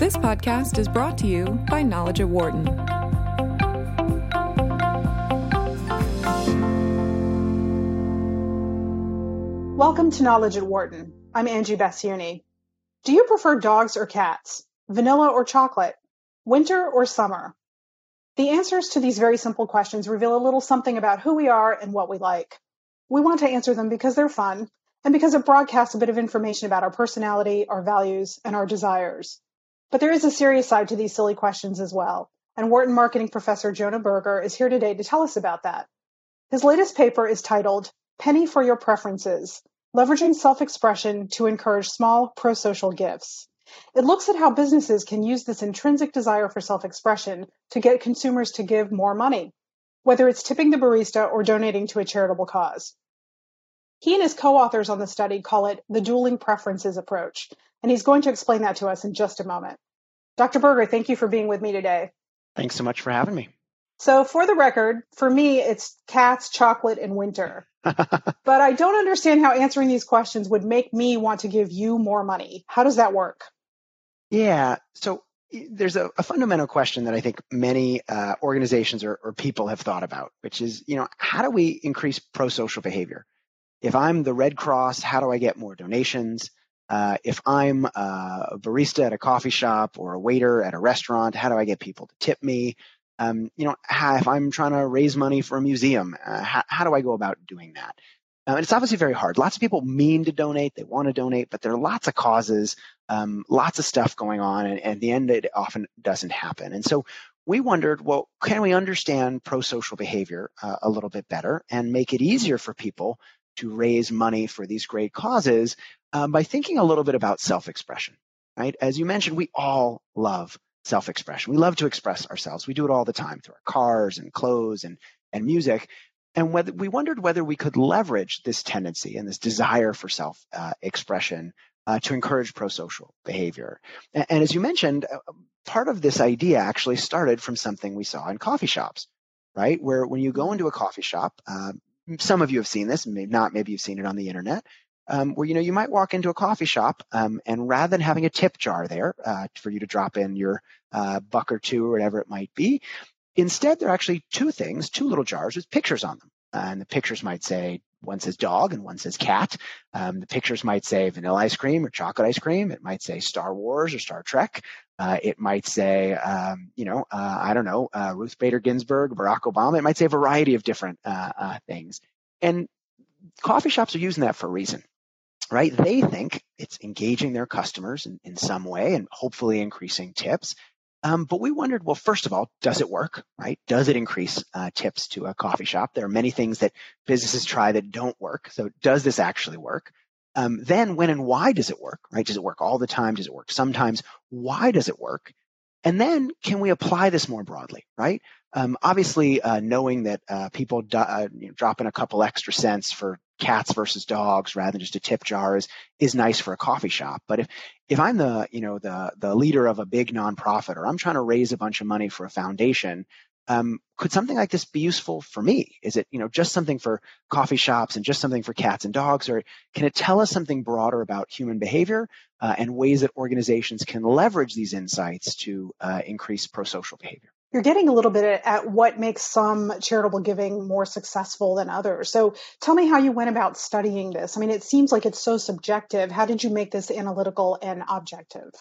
This podcast is brought to you by Knowledge at Wharton. Welcome to Knowledge at Wharton. I'm Angie Basiouny. Do you prefer dogs or cats? Vanilla or chocolate? Winter or summer? The answers to these very simple questions reveal a little something about who we are and what we like. We want to answer them because they're fun and because it broadcasts a bit of information about our personality, our values, and our desires. But there is a serious side to these silly questions as well, and Wharton marketing professor Jonah Berger is here today to tell us about that. His latest paper is titled Penny for Your Preferences Leveraging Self Expression to Encourage Small Pro Social Gifts. It looks at how businesses can use this intrinsic desire for self expression to get consumers to give more money, whether it's tipping the barista or donating to a charitable cause. He and his co-authors on the study call it the dueling preferences approach, and he's going to explain that to us in just a moment. Dr. Berger, thank you for being with me today. Thanks so much for having me. So, for the record, for me, it's cats, chocolate, and winter. but I don't understand how answering these questions would make me want to give you more money. How does that work? Yeah. So, there's a, a fundamental question that I think many uh, organizations or, or people have thought about, which is, you know, how do we increase pro social behavior? If I'm the Red Cross, how do I get more donations? Uh, if I'm a barista at a coffee shop or a waiter at a restaurant, how do I get people to tip me? Um, you know, how, if I'm trying to raise money for a museum, uh, how, how, do I go about doing that? Uh, and it's obviously very hard. Lots of people mean to donate, they want to donate, but there are lots of causes, um, lots of stuff going on, and, and the end it often doesn't happen. And so we wondered, well, can we understand pro-social behavior uh, a little bit better and make it easier for people to raise money for these great causes um, by thinking a little bit about self expression, right? As you mentioned, we all love self expression. We love to express ourselves. We do it all the time through our cars and clothes and, and music. And whether, we wondered whether we could leverage this tendency and this desire for self uh, expression to encourage pro social behavior. And, and, as you mentioned, uh, part of this idea actually started from something we saw in coffee shops, right? Where when you go into a coffee shop, uh, some of you have seen this, maybe not, maybe you've seen it on the internet, um, where you know you might walk into a coffee shop um, and rather than having a tip jar there uh, for you to drop in your uh, buck or two or whatever it might be, instead there are actually two things, two little jars with pictures on them, uh, and the pictures might say one says dog and one says cat. Um, the pictures might say vanilla ice cream or chocolate ice cream. It might say Star Wars or Star Trek. Uh, it might say, um, you know, uh, I don't know, uh, Ruth Bader Ginsburg, Barack Obama. It might say a variety of different uh, uh, things. And coffee shops are using that for a reason, right? They think it's engaging their customers in, in some way and hopefully increasing tips. Um, but we wondered, well, first of all, does it work, right? Does it increase uh, tips to a coffee shop? There are many things that businesses try that don't work. So does this actually work? Um, then when and why does it work, right? Does it work all the time? Does it work sometimes? Why does it work? And then can we apply this more broadly, right? Um, obviously, uh, knowing that uh, people do, uh, you know, drop in a couple extra cents for cats versus dogs rather than just a tip jar is is nice for a coffee shop. But if if I'm the you know the the leader of a big nonprofit or I'm trying to raise a bunch of money for a foundation, um, could something like this be useful for me? Is it, you know, just something for coffee shops and just something for cats and dogs, or can it tell us something broader about human behavior uh, and ways that organizations can leverage these insights to uh, increase pro-social behavior? You're getting a little bit at what makes some charitable giving more successful than others. So tell me how you went about studying this. I mean, it seems like it's so subjective. How did you make this analytical and objective?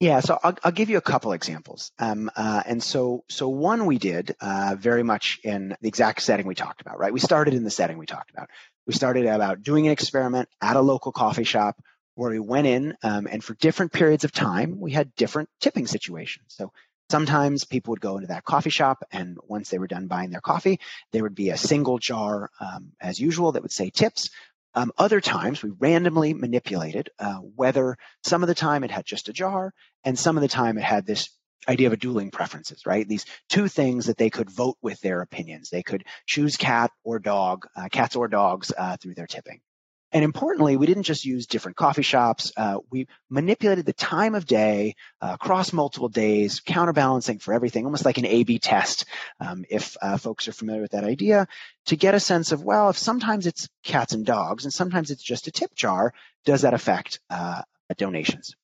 Yeah, so I'll, I'll give you a couple examples. Um, uh, and so, so one we did uh, very much in the exact setting we talked about, right? We started in the setting we talked about. We started about doing an experiment at a local coffee shop where we went in um, and for different periods of time, we had different tipping situations. So sometimes people would go into that coffee shop and once they were done buying their coffee, there would be a single jar um, as usual that would say tips. Um, other times we randomly manipulated uh, whether some of the time it had just a jar and some of the time it had this idea of a dueling preferences, right? These two things that they could vote with their opinions. They could choose cat or dog, uh, cats or dogs uh, through their tipping. And importantly, we didn't just use different coffee shops. Uh, we manipulated the time of day uh, across multiple days, counterbalancing for everything, almost like an A-B test, um, if uh, folks are familiar with that idea, to get a sense of, well, if sometimes it's cats and dogs and sometimes it's just a tip jar, does that affect uh, donations?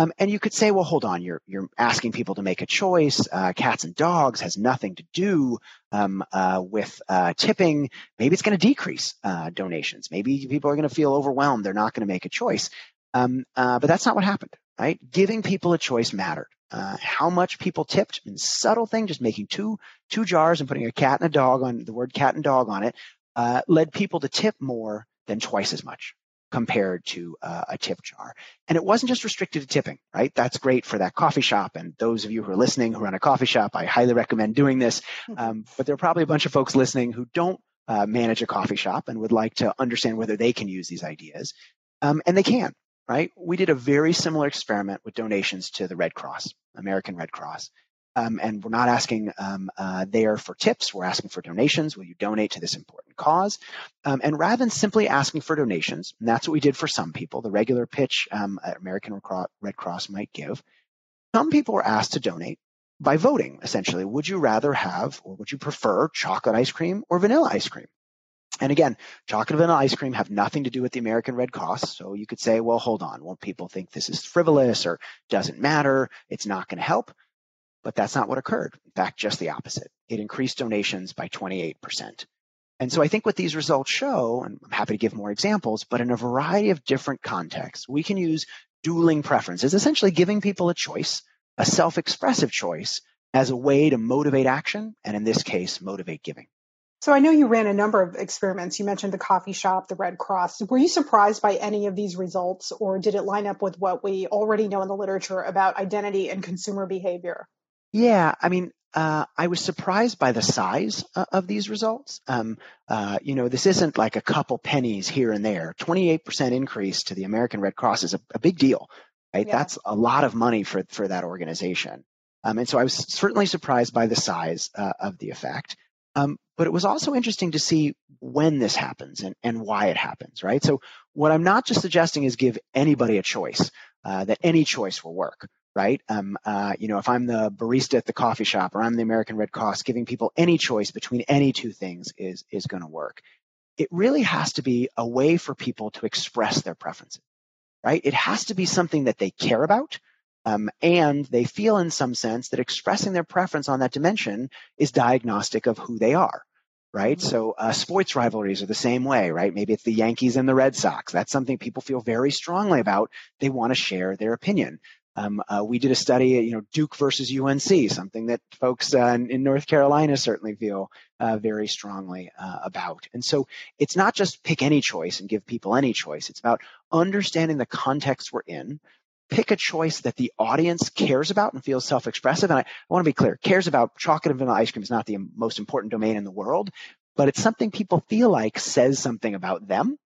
Um, and you could say, well, hold on, you're you're asking people to make a choice. Uh, cats and dogs has nothing to do um, uh, with uh, tipping. Maybe it's going to decrease uh, donations. Maybe people are going to feel overwhelmed. They're not going to make a choice. Um, uh, but that's not what happened, right? Giving people a choice mattered. Uh, how much people tipped, in subtle thing, just making two two jars and putting a cat and a dog on the word cat and dog on it, led people to tip more than twice as much compared to uh, a tip jar. And it wasn't just restricted to tipping, right? That's great for that coffee shop. And those of you who are listening who run a coffee shop, I highly recommend doing this. Hmm. Um, but there are probably a bunch of folks listening who don't uh, manage a coffee shop and would like to understand whether they can use these ideas. Um, and they can, right? We did a very similar experiment with donations to the Red Cross, American Red Cross. Um, and we're not asking um, uh, there for tips. We're asking for donations. Will you donate to this important cause? Um, and rather than simply asking for donations, and that's what we did for some people, the regular pitch um, American Red Cross might give, some people were asked to donate by voting, essentially. Would you rather have, or would you prefer chocolate ice cream or vanilla ice cream? And again, chocolate and vanilla ice cream have nothing to do with the American Red Cross. So you could say, well, hold on. Won't people think this is frivolous or doesn't matter? It's not going to help. But that's not what occurred. In fact, just the opposite. It increased donations by 28%. And so I think what these results show, and I'm happy to give more examples, but in a variety of different contexts, we can use dueling preferences, essentially giving people a choice, a self expressive choice, as a way to motivate action, and in this case, motivate giving. So I know you ran a number of experiments. You mentioned the coffee shop, the Red Cross. Were you surprised by any of these results, or did it line up with what we already know in the literature about identity and consumer behavior? Yeah, I mean, uh, I was surprised by the size uh, of these results. Um, uh, you know, this isn't like a couple pennies here and there. 28% increase to the American Red Cross is a, a big deal, right? Yeah. That's a lot of money for, for that organization. Um, and so I was certainly surprised by the size uh, of the effect. Um, but it was also interesting to see when this happens and, and why it happens, right? So what I'm not just suggesting is give anybody a choice, uh, that any choice will work right? Um, uh, you know, if I'm the barista at the coffee shop or I'm the American Red Cross, giving people any choice between any two things is is going to work. It really has to be a way for people to express their preferences, right? It has to be something that they care about. Um, and they feel in some sense that expressing their preference on that dimension is diagnostic of who they are right? Mm-hmm. So uh, sports rivalries are the same way, right? Maybe it's the Yankees and the Red Sox. That's something people feel very strongly about. They want to share their opinion. Um, uh, we did a study, you know, Duke versus UNC, something that folks uh, in North Carolina certainly feel uh, very strongly uh, about. And so it's not just pick any choice and give people any choice. It's about understanding the context we're in. Pick a choice that the audience cares about and feels self-expressive. And I, I want to be clear: cares about chocolate and vanilla ice cream is not the most important domain in the world, but it's something people feel like says something about them.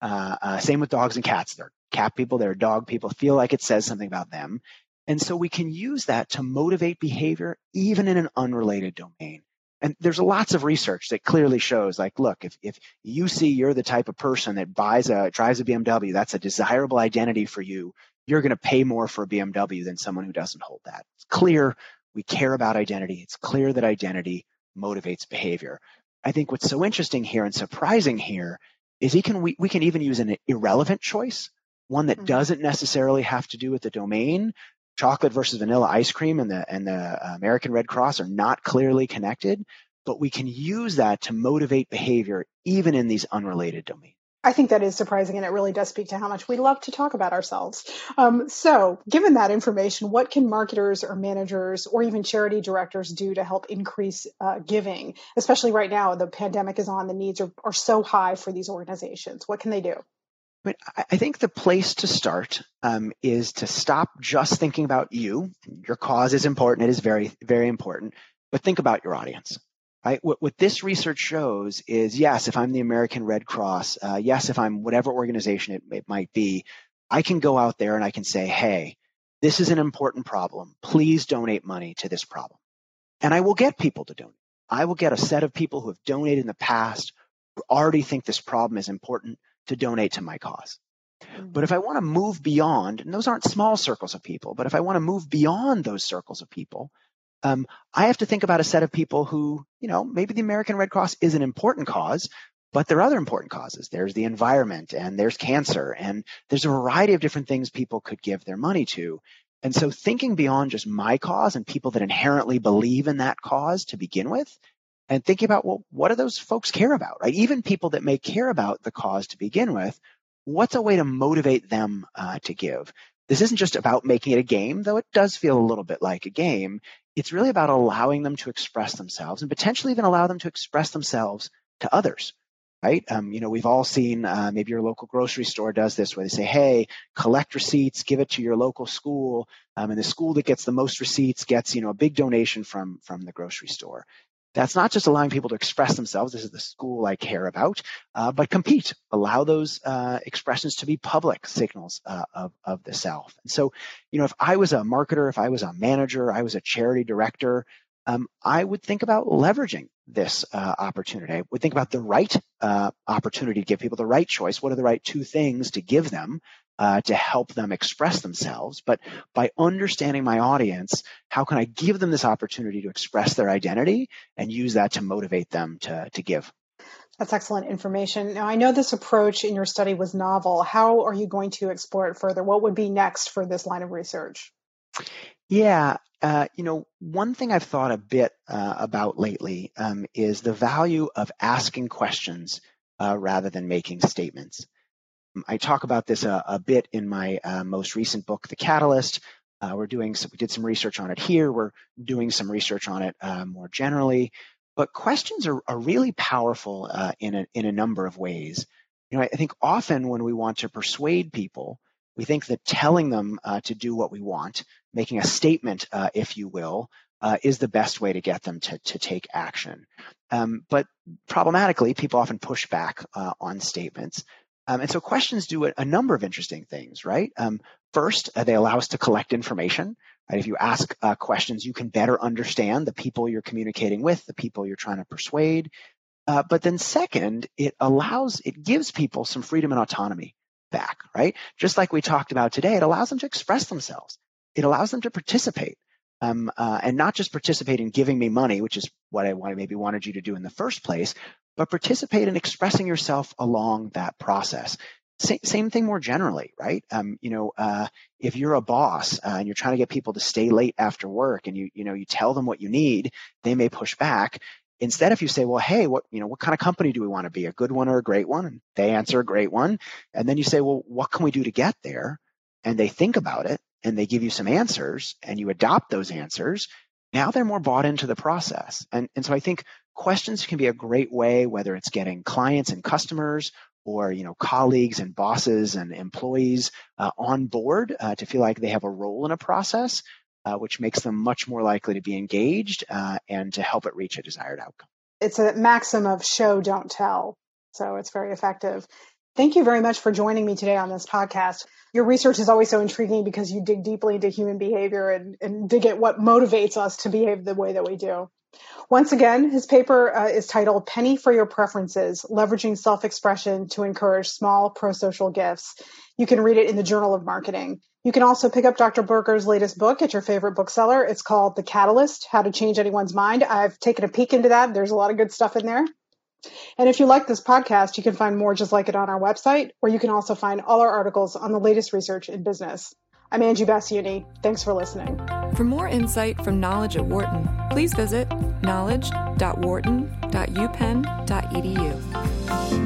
Uh, uh, same with dogs and cats. They're cat people, they're dog people, feel like it says something about them. And so we can use that to motivate behavior even in an unrelated domain. And there's lots of research that clearly shows like, look, if, if you see you're the type of person that buys a, drives a BMW, that's a desirable identity for you. You're going to pay more for a BMW than someone who doesn't hold that. It's clear we care about identity. It's clear that identity motivates behavior. I think what's so interesting here and surprising here is he can, we, we can even use an irrelevant choice one that mm-hmm. doesn't necessarily have to do with the domain. Chocolate versus vanilla ice cream and the and the American Red Cross are not clearly connected, but we can use that to motivate behavior even in these unrelated domains. I think that is surprising, and it really does speak to how much we love to talk about ourselves. Um, so, given that information, what can marketers or managers or even charity directors do to help increase uh, giving? Especially right now, the pandemic is on, the needs are, are so high for these organizations. What can they do? But I think the place to start um, is to stop just thinking about you. Your cause is important; it is very, very important. But think about your audience. Right? What, what this research shows is, yes, if I'm the American Red Cross, uh, yes, if I'm whatever organization it, it might be, I can go out there and I can say, hey, this is an important problem. Please donate money to this problem. And I will get people to donate. I will get a set of people who have donated in the past who already think this problem is important to donate to my cause. Mm-hmm. But if I want to move beyond, and those aren't small circles of people, but if I want to move beyond those circles of people, um, I have to think about a set of people who, you know, maybe the American Red Cross is an important cause, But there are other important causes. There's the environment and there's cancer and there's a variety of different things people could give their money to. And so thinking beyond just my cause and people that inherently believe in that cause to begin with, and thinking about, well, what do those folks care about, right? Even people that may care about the cause to begin with, what's a way to motivate them uh, to give? This isn't just about making it a game, though it does feel a little bit like a game. It's really about allowing them to express themselves and potentially even allow them to express themselves to others right? Um, you know, we've all seen uh, maybe your local grocery store does this where they say, hey, collect receipts, give it to your local school, um, and the school that gets the most receipts gets, you know, a big donation from from the grocery store. That's not just allowing people to express themselves. This is the school I care about, uh, but compete. Allow those uh, expressions to be public signals uh, of, of the self. And so, you know, if I was a marketer, if I was a manager, I was a charity director, um, I would think about leveraging this uh, opportunity. I would think about the right uh, opportunity to give people the right choice. What are the right two things to give them uh, to help them express themselves? But by understanding my audience, how can I give them this opportunity to express their identity and use that to motivate them to, to give? That's excellent information. Now, I know this approach in your study was novel. How are you going to explore it further? What would be next for this line of research? Yeah, uh, you know, one thing I've thought a bit uh, about lately um, is the value of asking questions uh, rather than making statements. I talk about this a, a bit in my uh, most recent book, The Catalyst. Uh, we're doing some, we did some research on it here. We're doing some research on it uh, more generally. But questions are, are really powerful in a, in a number of ways. You know, I think often when we want to persuade people, we think that telling them uh, to do what we want, making a statement, uh, if you will, uh, is the best way to get them to, to take action. Um, but problematically, people often push back uh, on statements. Um, and so questions do a, a, number of interesting things, right? Um, first, uh, they allow us to collect information. Right? If you ask uh, questions, you can better understand the people you're communicating with, the people you're trying to persuade. but then second, it allows, it gives people some freedom and autonomy back, right? Just like we talked about today, it allows them to express themselves. It allows them to participate. Um, uh, and not just participate in giving me money, which is what I maybe wanted you to do in the first place, but participate in expressing yourself along that process. Same, same thing more generally, right? Um, you know, uh, if you're a boss uh, and you're trying to get people to stay late after work, and you you know you tell them what you need, they may push back. Instead, if you say, well, hey, what, you know, what kind of company do we want to be? A good one or a great one? And they answer a great one. And then you say, well, what can we do to get there? And they think about it and they give you some answers and you adopt those answers. Now they're more bought into the process. And, and so I think questions can be a great way, whether it's getting clients and customers or you know colleagues and bosses and employees uh, on board uh, to feel like they have a role in a process uh, which makes them much more likely to be engaged uh, and to help it reach a desired outcome. It's a maxim of show, don't tell. So it's very effective. Thank you very much for joining me today on this podcast. Your research is always so intriguing because you dig deeply into human behavior and, and dig at what motivates us to behave the way that we do. Once again, his paper uh, is titled Penny for Your Preferences Leveraging Self Expression to Encourage Small Pro Social Gifts. You can read it in the Journal of Marketing. You can also pick up Dr. Berger's latest book at your favorite bookseller. It's called The Catalyst How to Change Anyone's Mind. I've taken a peek into that. There's a lot of good stuff in there. And if you like this podcast, you can find more just like it on our website, where you can also find all our articles on the latest research in business. I'm Angie Basiouny. Thanks for listening. For more insight from Knowledge at Wharton, please visit knowledge.wharton.upenn.edu.